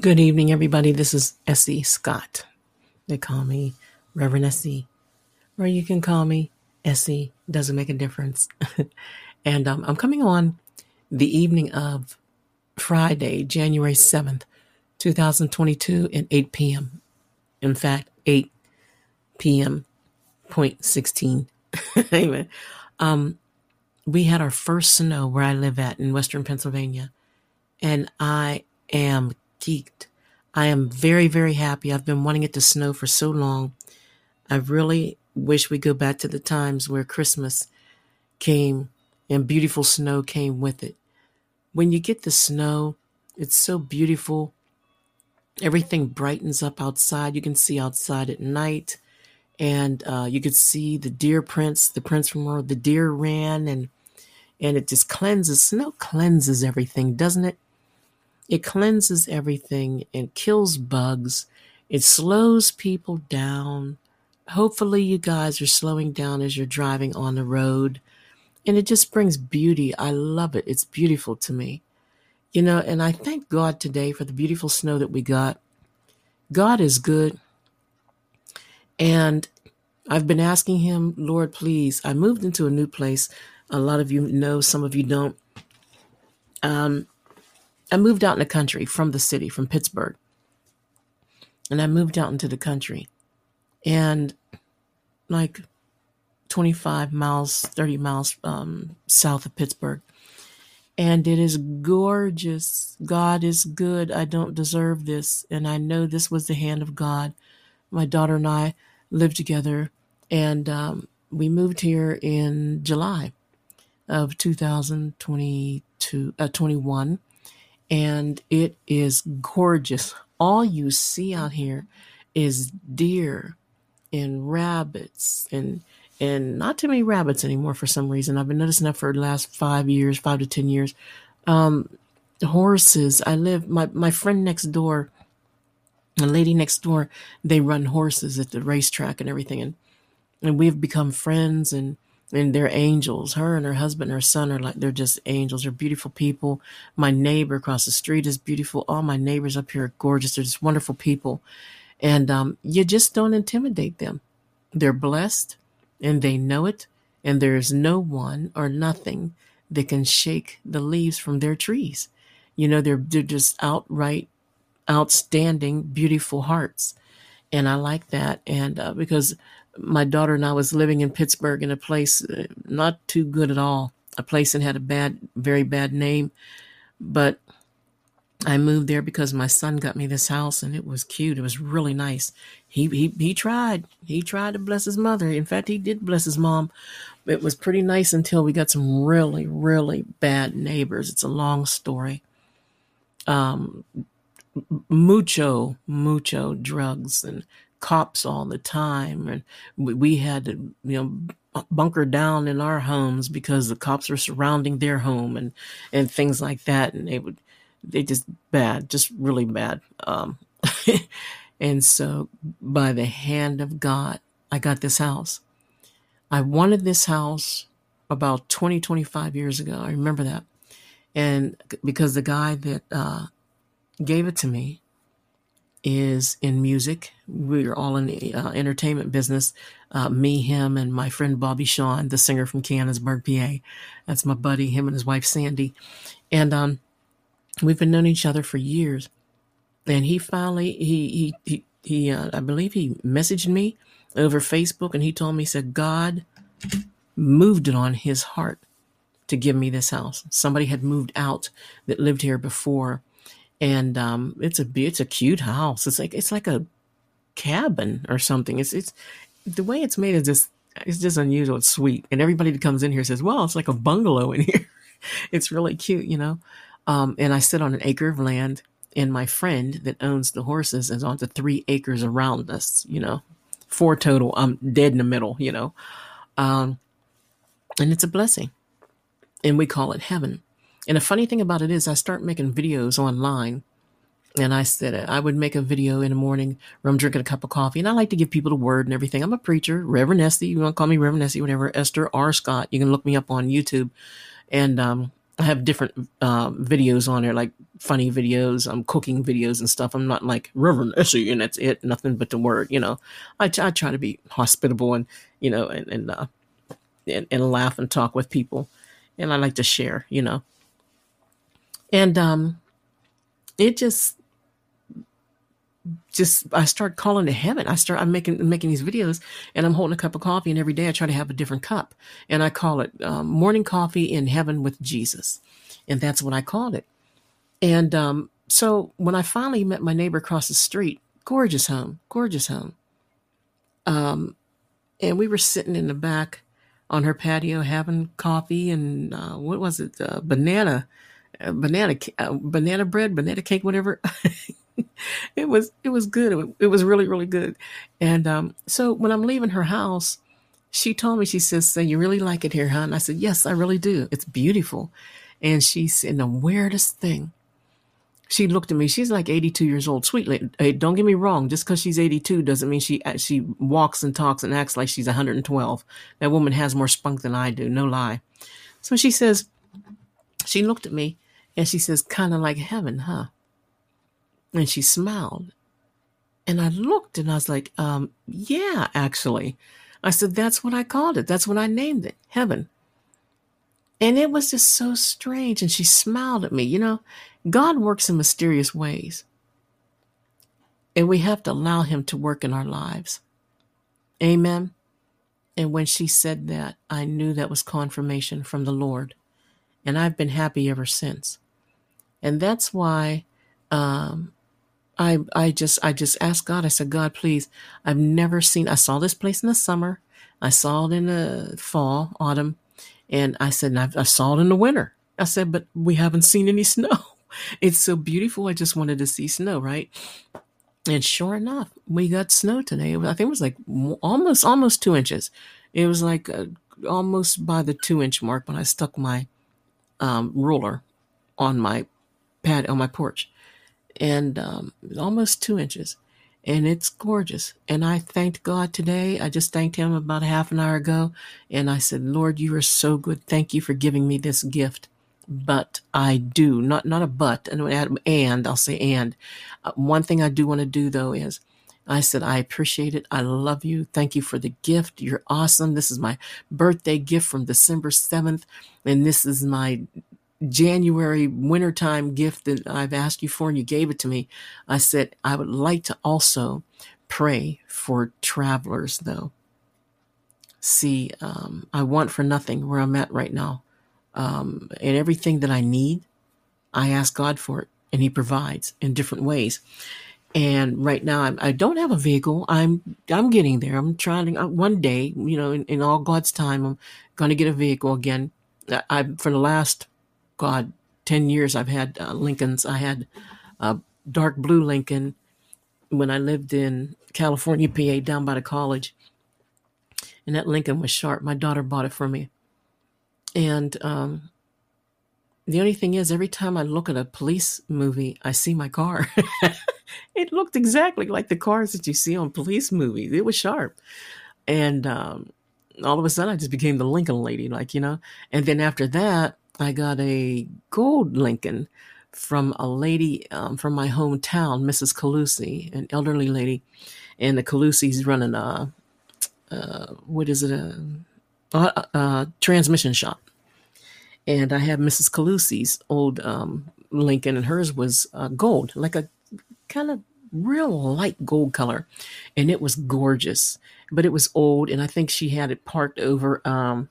Good evening, everybody. This is Essie Scott. They call me Reverend Essie, or you can call me Essie. Doesn't make a difference. and um, I'm coming on the evening of Friday, January 7th, 2022 at 8 p.m. In fact, 8 p.m. point 16. Amen. Um, we had our first snow where I live at in Western Pennsylvania, and I am geeked. I am very, very happy. I've been wanting it to snow for so long. I really wish we go back to the times where Christmas came and beautiful snow came with it. When you get the snow, it's so beautiful. Everything brightens up outside. You can see outside at night, and uh, you could see the deer prints, the prints from where the deer ran, and and it just cleanses. Snow cleanses everything, doesn't it? It cleanses everything and kills bugs. It slows people down. Hopefully, you guys are slowing down as you're driving on the road. And it just brings beauty. I love it. It's beautiful to me. You know, and I thank God today for the beautiful snow that we got. God is good. And I've been asking Him, Lord, please. I moved into a new place. A lot of you know, some of you don't. Um, I moved out in the country from the city, from Pittsburgh. And I moved out into the country. And like 25 miles, 30 miles um, south of Pittsburgh. And it is gorgeous. God is good. I don't deserve this. And I know this was the hand of God. My daughter and I lived together. And um, we moved here in July of 2022, uh, 21 and it is gorgeous. All you see out here is deer and rabbits and and not too many rabbits anymore for some reason. I've been noticing that for the last five years, five to ten years. Um, horses. I live my my friend next door, a lady next door. They run horses at the racetrack and everything, and and we've become friends and and they're angels. Her and her husband, and her son are like they're just angels. They're beautiful people. My neighbor across the street is beautiful. All my neighbors up here are gorgeous. They're just wonderful people, and um, you just don't intimidate them. They're blessed, and they know it. And there's no one or nothing that can shake the leaves from their trees. You know, they're they're just outright outstanding, beautiful hearts, and I like that. And uh, because my daughter and I was living in Pittsburgh in a place uh, not too good at all, a place that had a bad, very bad name. But I moved there because my son got me this house and it was cute. It was really nice. He he he tried. He tried to bless his mother. In fact, he did bless his mom. It was pretty nice until we got some really really bad neighbors. It's a long story. Um mucho mucho drugs and cops all the time, and we had to, you know, bunker down in our homes because the cops were surrounding their home and and things like that, and they would they just bad, just really bad. Um, and so, by the hand of God, I got this house. I wanted this house about 20, 25 years ago. I remember that. And because the guy that uh, gave it to me is in music. We're all in the uh, entertainment business. Uh, me, him, and my friend Bobby Sean, the singer from Canonsburg, PA. That's my buddy, him and his wife Sandy. And um, we've been known each other for years. And he finally, he, he, he, he uh, I believe he messaged me over Facebook and he told me, he said, God moved it on his heart to give me this house. Somebody had moved out that lived here before and um, it's a it's a cute house. It's like it's like a cabin or something. It's it's the way it's made is just it's just unusual. It's sweet, and everybody that comes in here says, "Well, it's like a bungalow in here." it's really cute, you know. Um, and I sit on an acre of land, and my friend that owns the horses is on the three acres around us. You know, four total. I'm dead in the middle. You know, um, and it's a blessing, and we call it heaven. And the funny thing about it is, I start making videos online. And I said I would make a video in the morning where I'm drinking a cup of coffee. And I like to give people the word and everything. I'm a preacher, Reverend Essie. You want to call me Reverend Essie, whatever. Esther R. Scott. You can look me up on YouTube. And um, I have different uh, videos on there, like funny videos, um, cooking videos and stuff. I'm not like Reverend Essie and that's it, nothing but the word. You know, I, I try to be hospitable and you know and and, uh, and and laugh and talk with people, and I like to share. You know, and um, it just just I start calling to heaven. I start I'm making making these videos and I'm holding a cup of coffee and every day I try to have a different cup and I call it um, morning coffee in heaven with Jesus, and that's what I called it. And um, so when I finally met my neighbor across the street, gorgeous home, gorgeous home, um, and we were sitting in the back on her patio having coffee and uh, what was it, uh, banana, uh, banana, uh, banana bread, banana cake, whatever. it was it was good. It was, really really good. And um, so when I'm leaving her house, she told me she says, "So you really like it here, huh?" And I said, "Yes, I really do. It's beautiful." And she said, "The weirdest thing." She looked at me. She's like 82 years old. Sweet lady. Hey, don't get me wrong. Just because she's 82 doesn't mean she she walks and talks and acts like she's 112. That woman has more spunk than I do. No lie. So she says, she looked at me and she says, kind of like heaven, huh? And she smiled. And I looked and I was like, um, yeah, actually. I said, that's what I called it. That's what I named it, heaven. And it was just so strange. And she smiled at me. You know, God works in mysterious ways. And we have to allow Him to work in our lives. Amen. And when she said that, I knew that was confirmation from the Lord. And I've been happy ever since. And that's why um, I I just I just asked God. I said, God, please. I've never seen. I saw this place in the summer. I saw it in the fall, autumn, and I said, I, I saw it in the winter. I said, but we haven't seen any snow. It's so beautiful. I just wanted to see snow, right? And sure enough, we got snow today. I think it was like almost almost two inches. It was like uh, almost by the two inch mark when I stuck my um, ruler on my pad on my porch and um, almost two inches. And it's gorgeous. And I thanked God today. I just thanked Him about half an hour ago. And I said, Lord, you are so good. Thank you for giving me this gift. But I do, not, not a but, and and I'll say and. Uh, one thing I do want to do though is I said, I appreciate it. I love you. Thank you for the gift. You're awesome. This is my birthday gift from December 7th. And this is my January wintertime gift that I've asked you for and you gave it to me, I said, I would like to also pray for travelers, though. See, um, I want for nothing where I'm at right now. Um, and everything that I need, I ask God for it, and He provides in different ways. And right now, I'm, I do not have a vehicle. I'm I'm getting there. I'm trying to. Uh, one day, you know, in, in all God's time, I'm going to get a vehicle again. I for the last God, 10 years I've had uh, Lincolns. I had a dark blue Lincoln when I lived in California, PA, down by the college. And that Lincoln was sharp. My daughter bought it for me. And um, the only thing is, every time I look at a police movie, I see my car. it looked exactly like the cars that you see on police movies. It was sharp. And um, all of a sudden, I just became the Lincoln lady, like, you know. And then after that, I got a gold Lincoln from a lady um, from my hometown, Mrs. Calusi, an elderly lady, and the Calusi's running a, uh, what is it, a, a, a, transmission shop. And I have Mrs. Calusi's old um, Lincoln, and hers was uh, gold, like a kind of real light gold color, and it was gorgeous. But it was old, and I think she had it parked over. Um,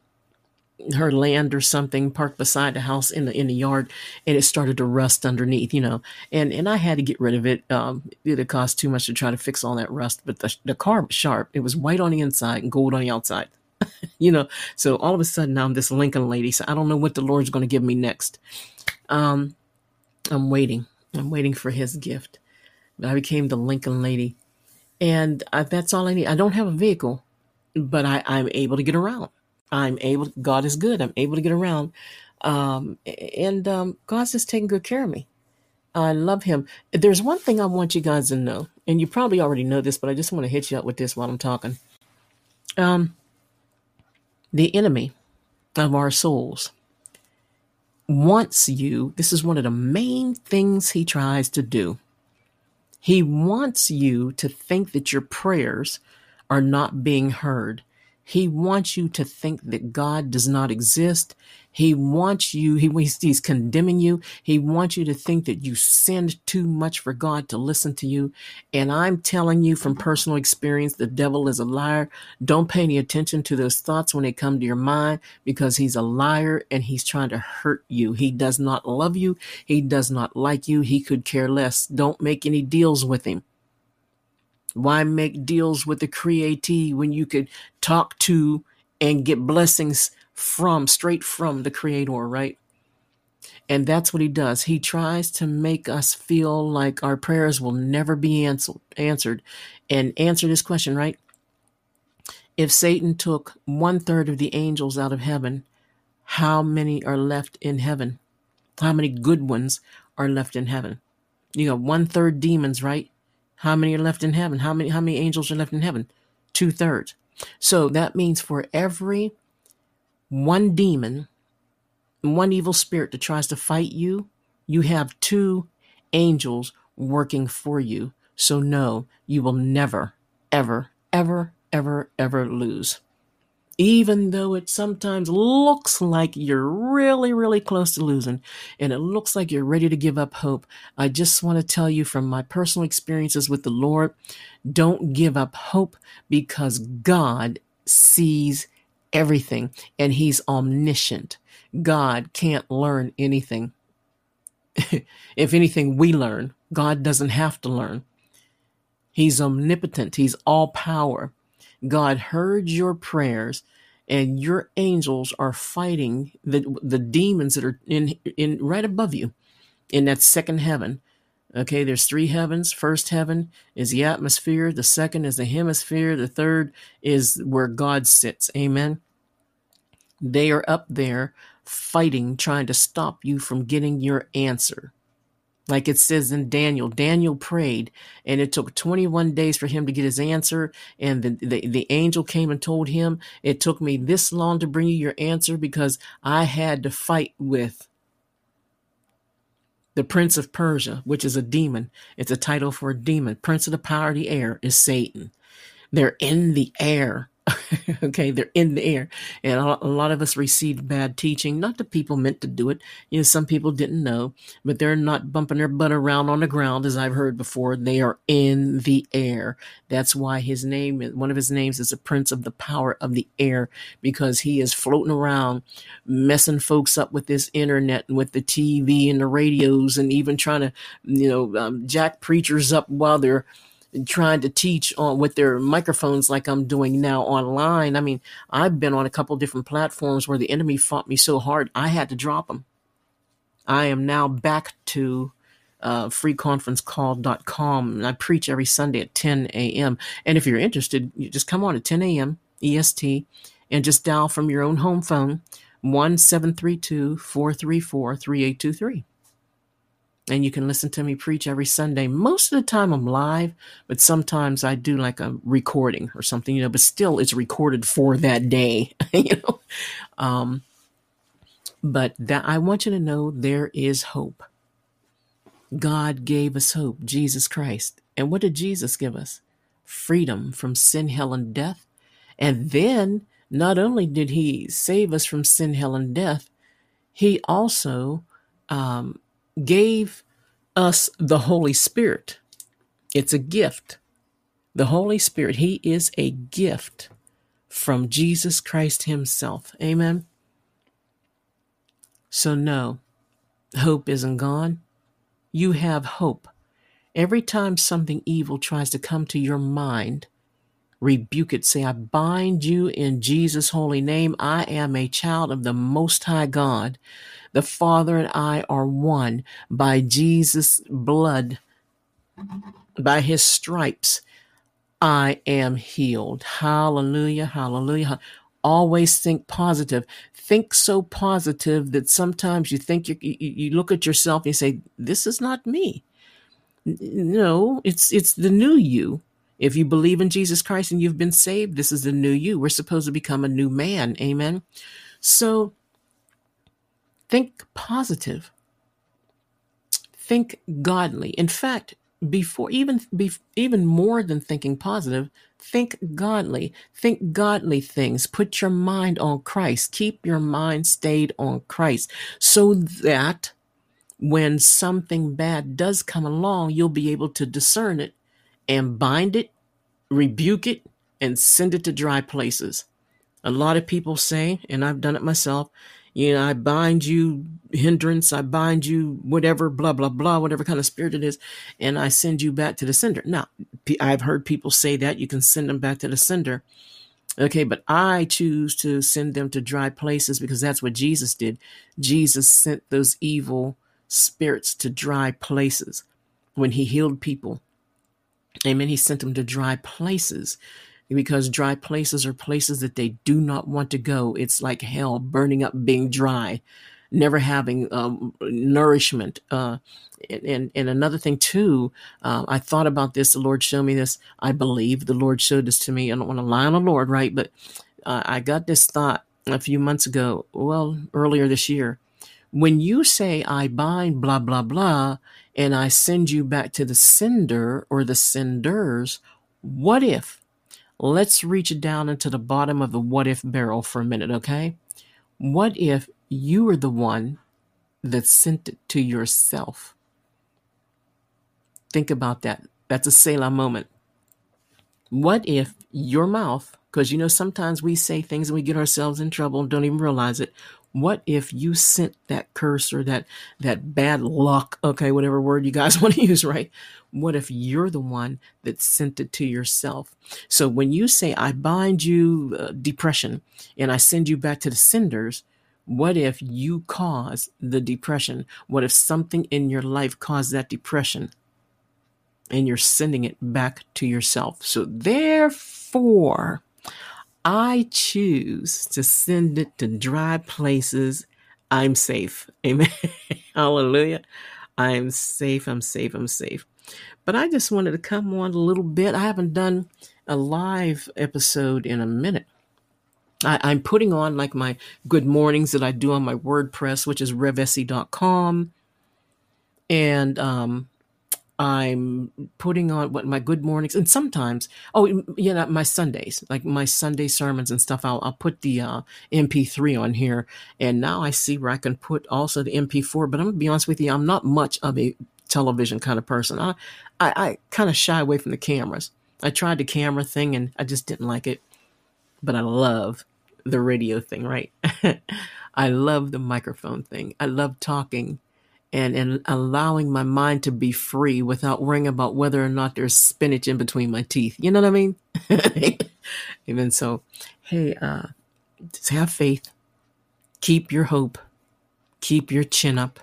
her land or something parked beside the house in the in the yard and it started to rust underneath you know. And and i had to get rid of it um it cost too much to try to fix all that rust but the, the car was sharp. It was white on the inside and gold on the outside you know. So all of a sudden i'm this lincoln lady so i don't know what the lord's going to give me next. Um i'm waiting. I'm waiting for his gift. I became the lincoln lady and I, that's all i need. I don't have a vehicle but i i'm able to get around I'm able, God is good. I'm able to get around. Um, and um, God's just taking good care of me. I love him. There's one thing I want you guys to know, and you probably already know this, but I just want to hit you up with this while I'm talking. Um, the enemy of our souls wants you, this is one of the main things he tries to do. He wants you to think that your prayers are not being heard. He wants you to think that God does not exist. He wants you, he, he's condemning you. He wants you to think that you sinned too much for God to listen to you. And I'm telling you from personal experience, the devil is a liar. Don't pay any attention to those thoughts when they come to your mind because he's a liar and he's trying to hurt you. He does not love you. He does not like you. He could care less. Don't make any deals with him. Why make deals with the createe when you could talk to and get blessings from straight from the creator, right? And that's what he does. He tries to make us feel like our prayers will never be answered. And answer this question, right? If Satan took one third of the angels out of heaven, how many are left in heaven? How many good ones are left in heaven? You got one third demons, right? How many are left in heaven? How many how many angels are left in heaven? Two thirds. So that means for every one demon, one evil spirit that tries to fight you, you have two angels working for you. So no, you will never, ever, ever, ever, ever lose even though it sometimes looks like you're really, really close to losing and it looks like you're ready to give up hope, I just want to tell you from my personal experiences with the Lord don't give up hope because God sees everything and He's omniscient. God can't learn anything. if anything, we learn. God doesn't have to learn. He's omnipotent, He's all power. God heard your prayers and your angels are fighting the the demons that are in in right above you in that second heaven. Okay, there's three heavens. First heaven is the atmosphere, the second is the hemisphere, the third is where God sits. Amen. They are up there fighting, trying to stop you from getting your answer. Like it says in Daniel, Daniel prayed and it took 21 days for him to get his answer. And the, the, the, angel came and told him, It took me this long to bring you your answer because I had to fight with the prince of Persia, which is a demon. It's a title for a demon. Prince of the power of the air is Satan. They're in the air. okay, they're in the air. And a lot of us received bad teaching. Not that people meant to do it. You know, some people didn't know, but they're not bumping their butt around on the ground, as I've heard before. They are in the air. That's why his name, one of his names is the Prince of the Power of the Air, because he is floating around, messing folks up with this internet and with the TV and the radios, and even trying to, you know, um, jack preachers up while they're trying to teach on with their microphones like I'm doing now online. I mean, I've been on a couple different platforms where the enemy fought me so hard I had to drop them. I am now back to uh, freeconferencecall.com and I preach every Sunday at 10 a.m. And if you're interested, you just come on at 10 a.m. EST and just dial from your own home phone 1 434 3823 and you can listen to me preach every Sunday. Most of the time I'm live, but sometimes I do like a recording or something, you know, but still it's recorded for that day, you know. Um, but that I want you to know there is hope. God gave us hope, Jesus Christ. And what did Jesus give us? Freedom from sin, hell, and death. And then not only did he save us from sin, hell, and death, he also um, gave us the Holy Spirit. It's a gift. The Holy Spirit, He is a gift from Jesus Christ Himself. Amen. So, no, hope isn't gone. You have hope. Every time something evil tries to come to your mind, rebuke it. Say, I bind you in Jesus' holy name. I am a child of the Most High God. The Father and I are one by Jesus' blood, by his stripes. I am healed. Hallelujah. Hallelujah. Always think positive. Think so positive that sometimes you think you, you, you look at yourself and you say, This is not me. No, it's it's the new you if you believe in Jesus Christ and you've been saved, this is the new you. We're supposed to become a new man. Amen. So Think positive. Think godly. In fact, before even be, even more than thinking positive, think godly. Think godly things. Put your mind on Christ. Keep your mind stayed on Christ so that when something bad does come along, you'll be able to discern it and bind it, rebuke it, and send it to dry places. A lot of people say, and I've done it myself, you know, I bind you hindrance, I bind you whatever, blah, blah, blah, whatever kind of spirit it is, and I send you back to the sender. Now, I've heard people say that you can send them back to the sender. Okay, but I choose to send them to dry places because that's what Jesus did. Jesus sent those evil spirits to dry places when he healed people. Amen. He sent them to dry places because dry places are places that they do not want to go. It's like hell burning up, being dry, never having um, nourishment. Uh, and, and another thing too, uh, I thought about this. The Lord showed me this. I believe the Lord showed this to me. I don't want to lie on the Lord, right? But uh, I got this thought a few months ago. Well, earlier this year, when you say I bind blah blah blah, and I send you back to the sender or the senders, what if Let's reach down into the bottom of the what if barrel for a minute, okay? What if you were the one that sent it to yourself? Think about that. That's a Selah moment. What if your mouth, because you know sometimes we say things and we get ourselves in trouble and don't even realize it. What if you sent that curse or that that bad luck, okay, whatever word you guys want to use, right? What if you're the one that sent it to yourself? So when you say I bind you uh, depression and I send you back to the cinders, what if you cause the depression? What if something in your life caused that depression? And you're sending it back to yourself. So therefore, I choose to send it to dry places. I'm safe. Amen. Hallelujah. I'm safe. I'm safe. I'm safe. But I just wanted to come on a little bit. I haven't done a live episode in a minute. I, am putting on like my good mornings that I do on my WordPress, which is revesi.com. And um, I'm putting on what my good mornings and sometimes oh you know my Sundays like my Sunday sermons and stuff I'll I'll put the uh, MP3 on here and now I see where I can put also the MP4 but I'm gonna be honest with you I'm not much of a television kind of person. I I, I kind of shy away from the cameras. I tried the camera thing and I just didn't like it but I love the radio thing right? I love the microphone thing. I love talking and, and allowing my mind to be free without worrying about whether or not there's spinach in between my teeth. You know what I mean? Even so, hey, uh, just have faith, keep your hope, keep your chin up,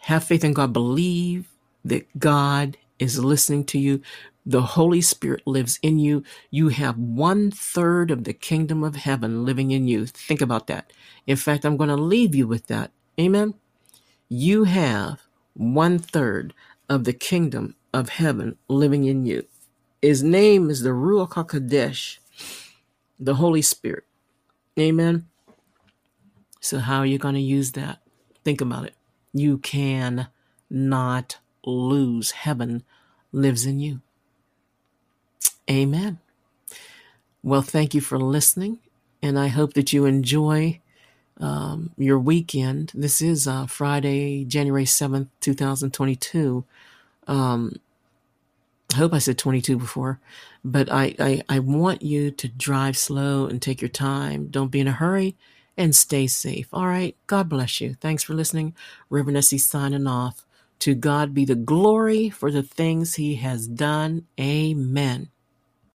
have faith in God, believe that God is listening to you. The Holy Spirit lives in you. You have one third of the kingdom of heaven living in you. Think about that. In fact, I'm going to leave you with that. Amen you have one third of the kingdom of heaven living in you. His name is the Ruach HaKodesh, the Holy Spirit. Amen. So, how are you going to use that? Think about it. You can not lose. Heaven lives in you. Amen. Well, thank you for listening, and I hope that you enjoy um, your weekend. This is uh, Friday, January 7th, 2022. Um, I hope I said 22 before, but I, I, I want you to drive slow and take your time. Don't be in a hurry and stay safe. All right. God bless you. Thanks for listening. Reverend Essie signing off. To God be the glory for the things he has done. Amen.